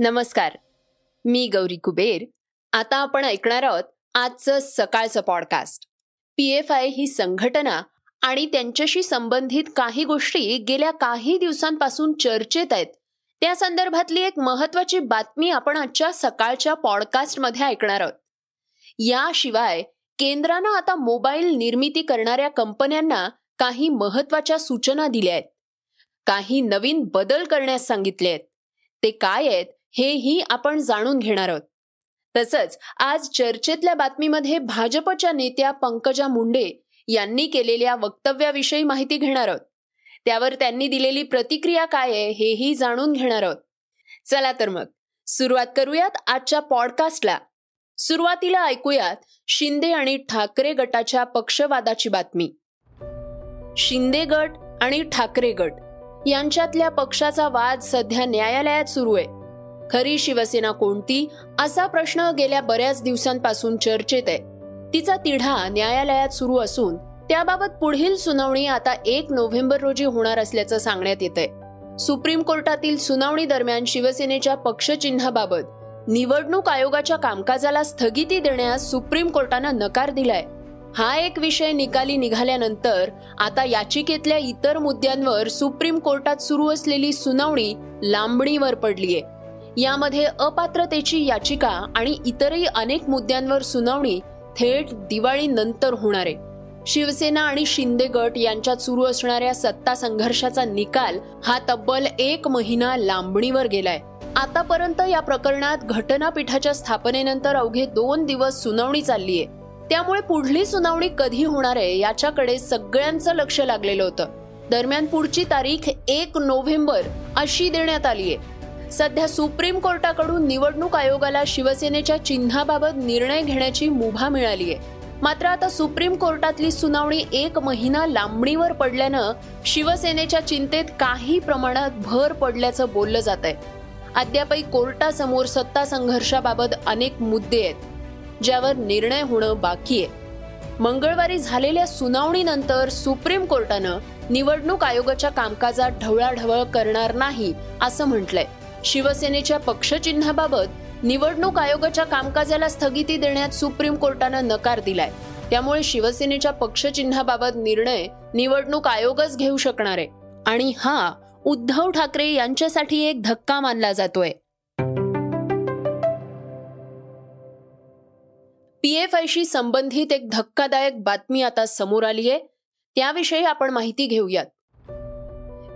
नमस्कार. मी गौरी कुबेर. आता आपण ऐकणार आहोत आजचं सकाळचं पॉडकास्ट पी एफ आय ही संघटना आणि त्यांच्याशी संबंधित काही गोष्टी गेल्या काही दिवसांपासून चर्चेत आहेत. त्या संदर्भातली एक महत्वाची बातमी आपण आजच्या सकाळच्या पॉडकास्टमध्ये ऐकणार आहोत. याशिवाय केंद्रानं आता मोबाईल निर्मिती करणाऱ्या कंपन्यांना काही महत्त्वाच्या सूचना दिल्या आहेत. काही नवीन बदल करण्यास सांगितले आहेत. ते काय आहेत? हेही आपण जाणून घेणार आहोत. तसंच आज चर्चेतल्या बातमीमध्ये भाजपच्या नेत्या पंकजा मुंडे यांनी केलेल्या वक्तव्याविषयी माहिती घेणार आहोत. त्यावर त्यांनी दिलेली प्रतिक्रिया काय आहे हेही जाणून घेणार आहोत. चला तर मग सुरुवात करूयात आजच्या पॉडकास्टला. सुरुवातीला ऐकूयात शिंदे आणि ठाकरे गटाच्या पक्षवादाची बातमी. शिंदे गट आणि ठाकरे गट यांच्यातल्या पक्षाचा वाद सध्या न्यायालयात सुरू आहे. खरी शिवसेना कोणती? असा प्रश्न गेल्या बऱ्याच दिवसांपासून चर्चेत आहे. तिचा तिढा न्यायालयात सुरू असून त्याबाबत पुढील सुनावणी आता एक नोव्हेंबर रोजी होणार असल्याचं सांगण्यात येत आहे सुप्रीम कोर्टातील सुनावणी दरम्यान शिवसेनेच्या पक्षचिन्हाबाबत निवडणूक आयोगाच्या कामकाजाला स्थगिती देण्यास सुप्रीम कोर्टानं नकार दिलाय. हा एक विषय निकाली निघाल्यानंतर आता याचिकेतल्या इतर मुद्द्यांवर सुप्रीम कोर्टात सुरू असलेली सुनावणी लांबणीवर पडलीय. यामध्ये अपात्रतेची याचिका आणि इतरही अनेक मुद्द्यांवर सुनावणी थेट दिवाळी नंतर होणार आहे. शिवसेना आणि शिंदे गट यांच्यात सुरू असणाऱ्या सत्ता संघर्षाचा निकाल हा तब्बल एक महिना लांबणीवर गेलाय. आतापर्यंत या प्रकरणात घटनापीठाच्या स्थापनेनंतर अवघे दोन दिवस सुनावणी चाललीय त्यामुळे पुढली सुनावणी कधी होणार आहे याच्याकडे सगळ्यांचं लक्ष लागलेलं होतं. दरम्यान पुढची तारीख एक नोव्हेंबर अशी देण्यात आलीय. सध्या सुप्रीम कोर्टाकडून निवडणूक आयोगाला शिवसेनेच्या चिन्हाबाबत निर्णय घेण्याची मुभा मिळाली आहे. मात्र आता सुप्रीम कोर्टातली सुनावणी एक महिना लांबणीवर पडल्यानं शिवसेनेच्या चिंतेत काही प्रमाणात भर पडल्याचं बोललं जात आहे. अद्यापही कोर्टासमोर सत्ता संघर्षाबाबत अनेक मुद्दे आहेत ज्यावर निर्णय होणं बाकी आहे. मंगळवारी झालेल्या सुनावणीनंतर सुप्रीम कोर्टानं निवडणूक आयोगाच्या कामकाजात ढवळाढवळ करणार नाही असं म्हटलंय. शिवसेनेच्या पक्षचिन्हाबाबत निवडणूक आयोगाच्या कामकाजाला स्थगिती देण्यात सुप्रीम कोर्टानं नकार दिलाय. त्यामुळे शिवसेनेच्या पक्षचिन्हाबाबत निर्णय निवडणूक आयोगच घेऊ शकणार आहे. आणि हा उद्धव ठाकरे यांच्यासाठी एक धक्का मानला जातोय. पीएफआयशी संबंधित एक धक्कादायक बातमी आता समोर आली आहे त्याविषयी आपण माहिती घेऊयात.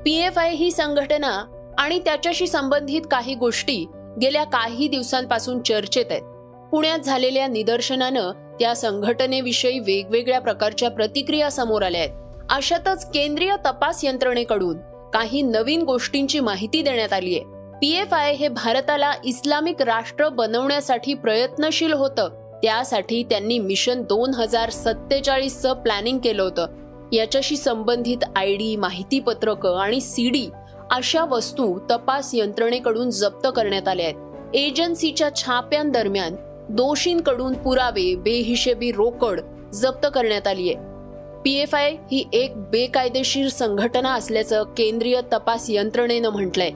पीएफआय ही संघटना आणि त्याच्याशी संबंधित काही गोष्टी गेल्या काही दिवसांपासून चर्चेत आहेत. पुण्यात झालेल्या निदर्शनानं त्या संघटनेविषयी वेगवेगळ्या प्रकारच्या प्रतिक्रिया समोर आल्या आहेत. अशातच केंद्रीय तपास यंत्रणेकडून काही नवीन गोष्टींची माहिती देण्यात आली आहे. पीएफआय हे भारताला इस्लामिक राष्ट्र बनवण्यासाठी प्रयत्नशील होतं. त्यासाठी त्यांनी मिशन दोन हजार सत्तेचाळीसचं प्लॅनिंग केलं होतं. याच्याशी संबंधित आय डी माहिती आणि आणि सीडी अशा वस्तू तपास यंत्रणेकडून जप्त करण्यात आल्या आहेत. एजन्सीच्या छाप्यांदरम्यान दोषींकडून पुरावे बेहिशेबी रोकड जप्त करण्यात आली आहे. पी एफ आय ही एक बेकायदेशीर संघटना असल्याचं केंद्रीय तपास यंत्रणेनं म्हटलंय.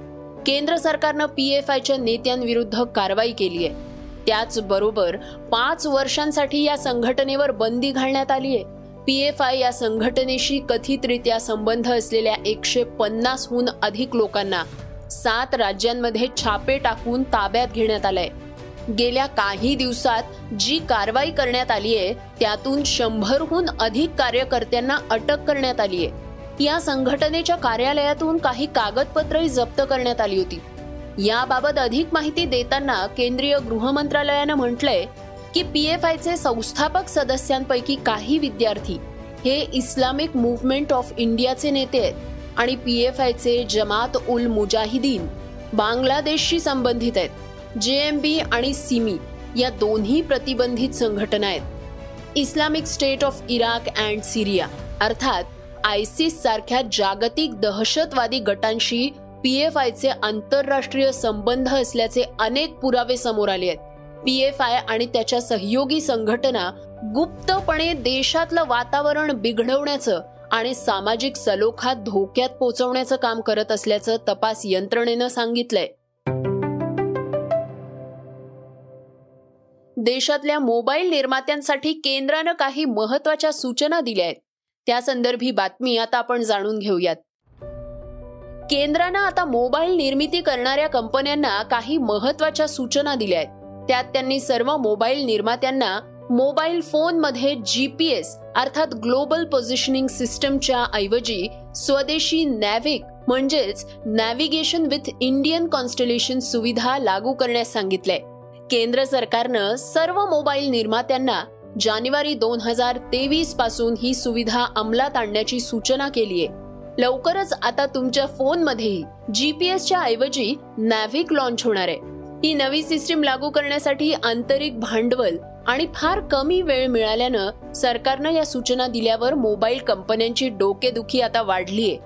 केंद्र सरकारनं पी एफ आयच्या नेत्यांविरुद्ध कारवाई केली आहे. त्याचबरोबर पाच वर्षांसाठी या संघटनेवर बंदी घालण्यात आली आहे. पी एफ आय या संघटनेशी कथितरित्या संबंध असलेल्या एकशे पन्नासहून अधिक लोकांना सात राज्यांमध्ये छापे टाकून ताब्यात घेण्यात आलंय. गेल्या काही दिवसात जी कारवाई करण्यात आली आहे त्यातून शंभरहून अधिक कार्यकर्त्यांना अटक करण्यात आली आहे. या संघटनेच्या कार्यालयातून काही कागदपत्रही जप्त करण्यात आली होती. याबाबत अधिक माहिती देताना केंद्रीय गृह मंत्रालयानं म्हटलंय की पी एफ आयचे संस्थापक सदस्यांपैकी काही विद्यार्थी हे इस्लामिक मुव्हमेंट ऑफ इंडियाचे नेते आहेत आणि पी एफ आयचे जमात उल मुजाहिदीन बांगलादेशशी संबंधित आहेत. जे एम बी आणि सिमी या दोन्ही प्रतिबंधित संघटना आहेत. Islamic State of Iraq and Syria अर्थात आयसिस सारख्या जागतिक दहशतवादी गटांशी पी एफ आयचे आंतरराष्ट्रीय संबंध असल्याचे अनेक पुरावे समोर आले आहेत. पी एफ आय आणि त्याच्या सहयोगी संघटना गुप्तपणे देशातलं वातावरण बिघडवण्याचं आणि सामाजिक सलोखा धोक्यात पोहोचवण्याचं काम करत असल्याचं तपास यंत्रणेनं सांगितलंय. देशातल्या मोबाईल निर्मात्यांसाठी केंद्रानं काही महत्त्वाच्या सूचना दिल्या आहेत. त्या संदर्भी बातमी आता आपण जाणून घेऊयात. केंद्रानं आता मोबाईल निर्मिती करणाऱ्या कंपन्यांना काही महत्त्वाच्या सूचना दिल्या आहेत. त्यात त्यांनी सर्व मोबाईल निर्मात्यांना मोबाईल फोनमध्ये एस अर्थात ग्लोबल पोझिशनिंग सिस्टमच्या ऐवजी स्वदेशी नॅव्हिक म्हणजेच नॅव्हिगेशन विथ इंडियन कॉन्स्टलेशन सुविधा लागू करण्यास सांगितलंय केंद्र सरकारनं सर्व मोबाईल निर्मात्यांना जानेवारी दोन हजार तेवीसपासून ही सुविधा अंमलात आणण्याची सूचना केली आहे लवकरच आता तुमच्या फोनमध्येही जी पी एसच्या ऐवजी नॅव्हिक लॉन्च होणार आहे. ही नवी सिस्टीम लागू करण्यासाठी आंतरिक भांडवल आणि फार कमी वेळ मिळाल्यानं सरकारनं या सूचना दिल्यावर मोबाईल कंपन्यांची डोकेदुखी आता वाढलीय.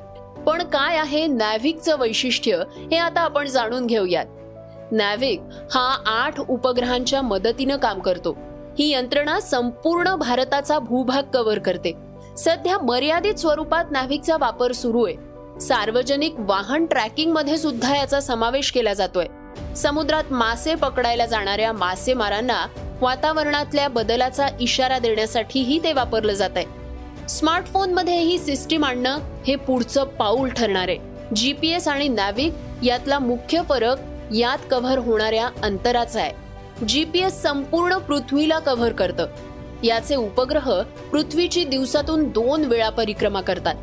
पण काय आहे नॅव्हिकचं वैशिष्ट्य हे आता आपण जाणून घेऊयात. नॅव्हिक हा आठ उपग्रहांच्या मदतीनं काम करतो. ही यंत्रणा संपूर्ण भारताचा भूभाग कव्हर करते. सध्या मर्यादित स्वरूपात नॅव्हिकचा वापर सुरू आहे. सार्वजनिक वाहन ट्रॅकिंगमध्ये सुद्धा याचा समावेश केला जातोय. समुद्रात मासे पकडायला जाणाऱ्या मासेमारांना वातावरणातल्या बदलाचा इशारा देण्यासाठीही ते वापरलं जात आहे. स्मार्टफोनमध्ये ही सिस्टीम आणणं हे पुढचं पाऊल ठरणार आहे. जी पी एस आणि नॅव्हिक यातला मुख्य फरक यात कव्हर होणाऱ्या अंतराचा आहे. जी पी एस संपूर्ण पृथ्वीला कव्हर करतं. याचे उपग्रह पृथ्वीची दिवसातून दोन वेळा परिक्रमा करतात.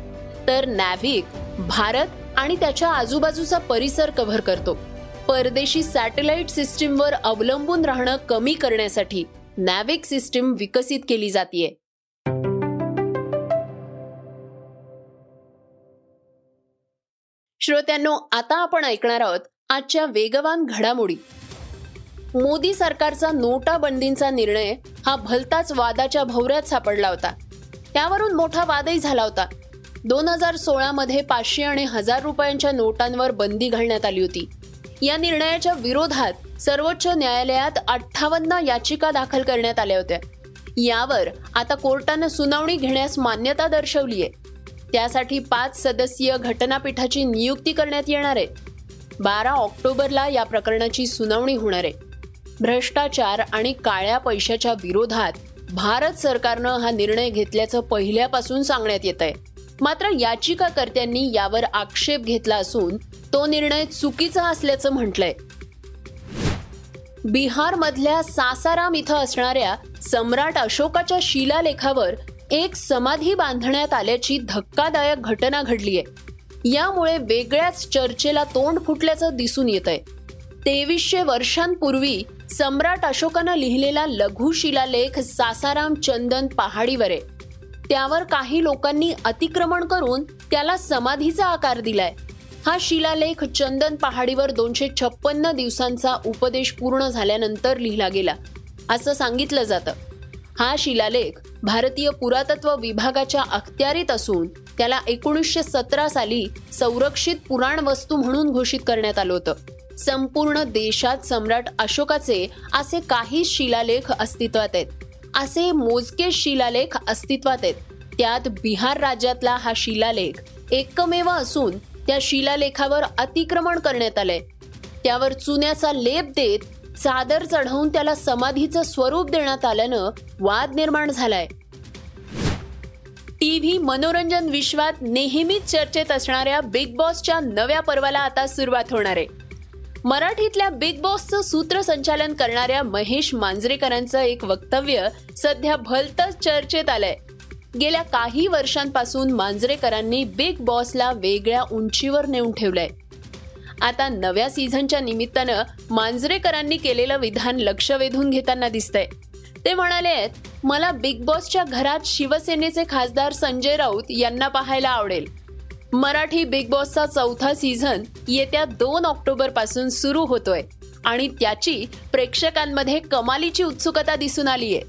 तर नॅव्हिक भारत आणि त्याच्या आजूबाजूचा परिसर कव्हर करतो. परदेशी सॅटेलाइट सिस्टीमवर अवलंबून राहणं कमी करण्यासाठी नॅविक सिस्टीम विकसित केली जाते श्रोत्यांनो आता आपण ऐकणार आहोत आजच्या वेगवान घडामोडी. मोदी सरकारचा नोटाबंदीचा निर्णय हा भलताच वादाच्या भोवऱ्यात सापडला होता. त्यावरून मोठा वादही झाला होता. दोन हजार सोळा मध्ये पाचशे आणि हजार रुपयांच्या नोटांवर बंदी घालण्यात आली होती. या निर्णयाच्या विरोधात सर्वोच्च न्यायालयात अठ्ठावन्न याचिका दाखल करण्यात आल्या होत्या. यावर आता कोर्टानं सुनावणी घेण्यास मान्यता दर्शवली आहे त्यासाठी पाच सदस्यीय घटनापीठाची नियुक्ती करण्यात येणार आहे. बारा ऑक्टोबरला या प्रकरणाची सुनावणी होणार आहे. भ्रष्टाचार आणि काळ्या पैशाच्या विरोधात भारत सरकारनं हा निर्णय घेतल्याचं पहिल्यापासून सांगण्यात येत आहे मात्र याचिकाकर्त्यांनी यावर आक्षेप घेतला असून तो निर्णय चुकीचा असल्याचं म्हटलंय. बिहारमधल्या सासाराम इथं असणाऱ्या सम्राट अशोकाच्या शिलालेखावर एक समाधी बांधण्यात आल्याची धक्कादायक घटना घडली आहे. यामुळे वेगळ्याच चर्चेला तोंड फुटल्याचं दिसून येत आहे तेवीसशे वर्षांपूर्वी सम्राट अशोकानं लिहिलेला लघु शिलालेख सासाराम चंदन पहाडीवर आहे. त्यावर काही लोकांनी अतिक्रमण करून त्याला समाधीचा आकार दिलाय. हा शिलालेख चंदन पहाडीवर दोनशे छप्पन्न दिवसांचा उपदेश पूर्ण झाल्यानंतर लिहिला गेला असं सांगितलं जातं. हा शिलालेख भारतीय पुरातत्व विभागाच्या अखत्यारीत असून त्याला एकोणीसशे सतरा साली संरक्षित पुराण वस्तू म्हणून घोषित करण्यात आलं होतं. संपूर्ण देशात सम्राट अशोकाचे असे काही शिलालेख अस्तित्वात आहेत. असे मोजके शिलालेख अस्तित्वात आहेत. त्यात बिहार राज्यातला हा शिलालेख एकमेव असून त्या शिलालेखावर अतिक्रमण करण्यात आलंय. त्यावर चुन्याचा लेप देत चादर चढवून त्याला समाधीचं स्वरूप देण्यात आल्यानं वाद निर्माण झालाय. टीव्ही मनोरंजन विश्वात नेहमीच चर्चेत असणाऱ्या बिग बॉसच्या नव्या पर्वाला आता सुरुवात होणार आहे. मराठीतल्या बिग बॉसचं सूत्रसंचालन करणाऱ्या महेश मांजरेकरांचं एक वक्तव्य सध्या भलतच चर्चेत आलंय. गेल्या काही वर्षांपासून मांजरेकरांनी बिग बॉसला वेगळ्या उंचीवर नेऊन ठेवलंय. आता नव्या सीझनच्या निमित्तानं मांजरेकरांनी केलेलं विधान लक्ष वेधून घेताना दिसतंय. ते म्हणाले मला बिग बॉसच्या घरात शिवसेनेचे खासदार संजय राऊत यांना पाहायला आवडेल. मराठी बिग बॉसचा चौथा सीझन येत्या दोन ऑक्टोबरपासून सुरू होतोय आणि त्याची प्रेक्षकांमध्ये कमालीची उत्सुकता दिसून आलीय.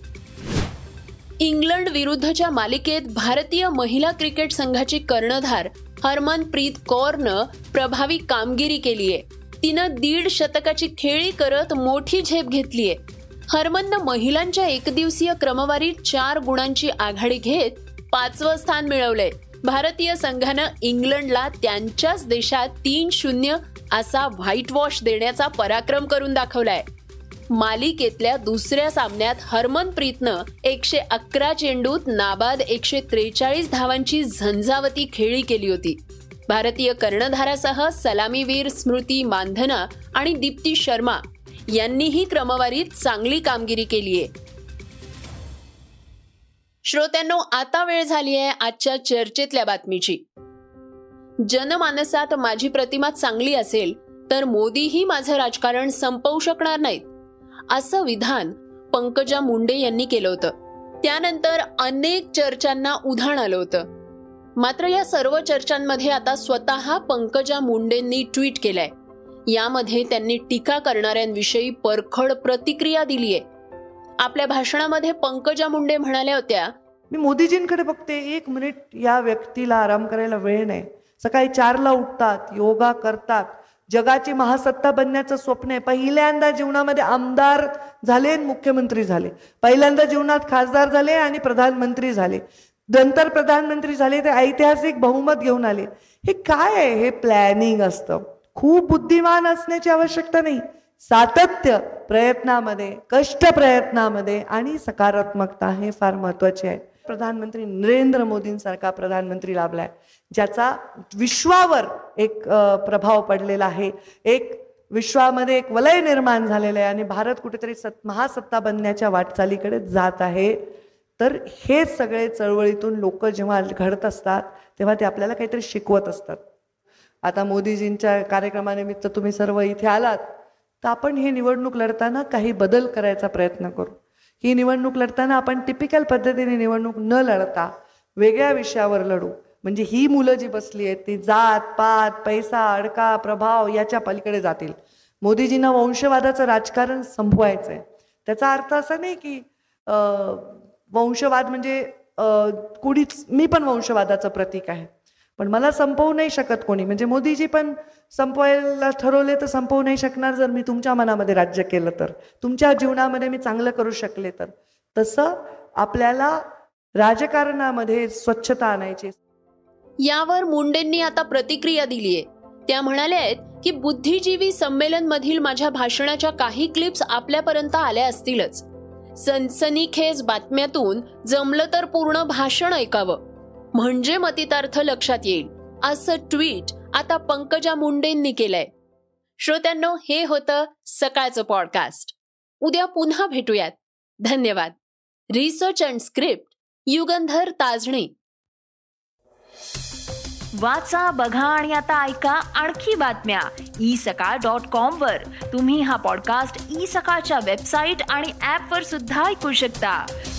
इंग्लंड विरुद्धच्या मालिकेत भारतीय महिला क्रिकेट संघाची कर्णधार हरमनप्रीत कौरनं प्रभावी कामगिरी केलीय. तिनं दीड शतकाची खेळी करत मोठी झेप घेतलीय. हरमननं महिलांच्या एकदिवसीय क्रमवारीत चार गुणांची आघाडी घेत पाचवं स्थान मिळवलंय. भारतीय संघानं इंग्लंडला त्यांच्याच देशात तीन शून्य असा व्हाईट वॉश देण्याचा पराक्रम करून दाखवलाय. मालिकेतल्या दुसऱ्या सामन्यात हरमनप्रीतनं एकशे अकरा चेंडूत नाबाद एकशे त्रेचाळीस धावांची झंझावती खेळी केली होती. भारतीय कर्णधारासह सलामीवीर स्मृती मानधना आणि दीप्ती शर्मा यांनीही क्रमवारीत चांगली कामगिरी केलीय. श्रोत्यांनो आता वेळ झाली आहे आजच्या चर्चेतल्या बातमीची. जनमानसात माझी प्रतिमा चांगली असेल तर मोदीही माझं राजकारण संपवू शकणार नाहीत असं विधान पंकजा मुंडे यांनी केलं होतं. त्यानंतर अनेक चर्चांना उधाण आलं होतं. मात्र या सर्व चर्चांमध्ये आता स्वतः पंकजा मुंडेंनी ट्विट केलंय. यामध्ये त्यांनी टीका करणाऱ्यांविषयी परखड प्रतिक्रिया दिलीय. आपल्या भाषणामध्ये पंकजा मुंडे म्हणाल्या होत्या मी मोदीजींकडे बघते एक मिनिट या व्यक्तीला आराम करायला वेळ नाही. सकाळी चारला उठतात योगा करतात. जगाची महासत्ता बनण्याचं स्वप्न आहे. पहिल्यांदा जीवनामध्ये आमदार झाले मुख्यमंत्री झाले. पहिल्यांदा जीवनात खासदार झाले आणि प्रधानमंत्री झाले. नंतर प्रधानमंत्री झाले ते ऐतिहासिक बहुमत घेऊन आले. हे काय आहे? हे प्लॅनिंग असतं. खूप बुद्धिमान असण्याची आवश्यकता नाही. सातत्य प्रयत्नामध्ये कष्ट प्रयत्नामध्ये आणि सकारात्मकता हे फार महत्त्वाचे आहे. प्रधानमंत्री नरेंद्र मोदींसारखा प्रधानमंत्री लाभलाय. ज्याचा विश्वावर एक प्रभाव पडलेला आहे. एक विश्वामध्ये एक वलय निर्माण झालेलं आहे आणि भारत कुठेतरी सत् महासत्ता बनण्याच्या वाटचालीकडे जात आहे. तर हे सगळे चळवळीतून लोक जेव्हा घडत असतात तेव्हा ते आपल्याला काहीतरी शिकवत असतात. आता मोदीजींच्या कार्यक्रमानिमित्त तुम्ही सर्व इथे आलात तर आपण हे निवडणूक लढताना काही बदल करायचा प्रयत्न करू. ही निवडणूक लढताना आपण टिपिकल पद्धतीने निवडणूक न लढता वेगळ्या विषयावर लढू. म्हणजे ही मुलं जी बसली आहेत ती जात पात पैसा अडका प्रभाव याच्या पलीकडे जातील. मोदीजींना वंशवादाचं राजकारण संपवायचं आहे त्याचा अर्थ असा नाही की वंशवाद म्हणजे कुणीच मी पण वंशवादाचं प्रतीक आहे. पण मला संपवू नाही शकत कोणी. म्हणजे मोदीजी पण संपवायला ठरवले तर संपवू नाही शकणार जर मी तुमच्या मनामध्ये राज्य केलं तर. तुमच्या जीवनामध्ये मी चांगलं करू शकले तर. तसं आपल्याला राजकारणामध्ये स्वच्छता आणायची यावर मुंडेंनी आता प्रतिक्रिया दिलीये. त्या म्हणाल्या आहेत की बुद्धिजीवी संमेलन मधील माझ्या भाषणाच्या काही क्लिप्स आपल्यापर्यंत आल्या असतीलच. सनसनीखेज बातम्यातून जमलं तर पूर्ण भाषण ऐकावं. म्हणजे मतितार्थ लक्षात येईल. असं ट्विट आता पंकजा मुंडेंनी केलंय. श्रोत्यांनो हे होतं सकाळचं पॉडकास्ट उद्या पुन्हा भेटूयात. धन्यवाद. Research and script Yugandhar Tajane. वाचा बघा आणि आता ऐका आणखी बातम्या. ई सकाळ डॉट कॉम वर. तुम्ही हा पॉडकास्ट ई सकाळच्या वेबसाईट आणि ऍप वर सुद्धा ऐकू शकता.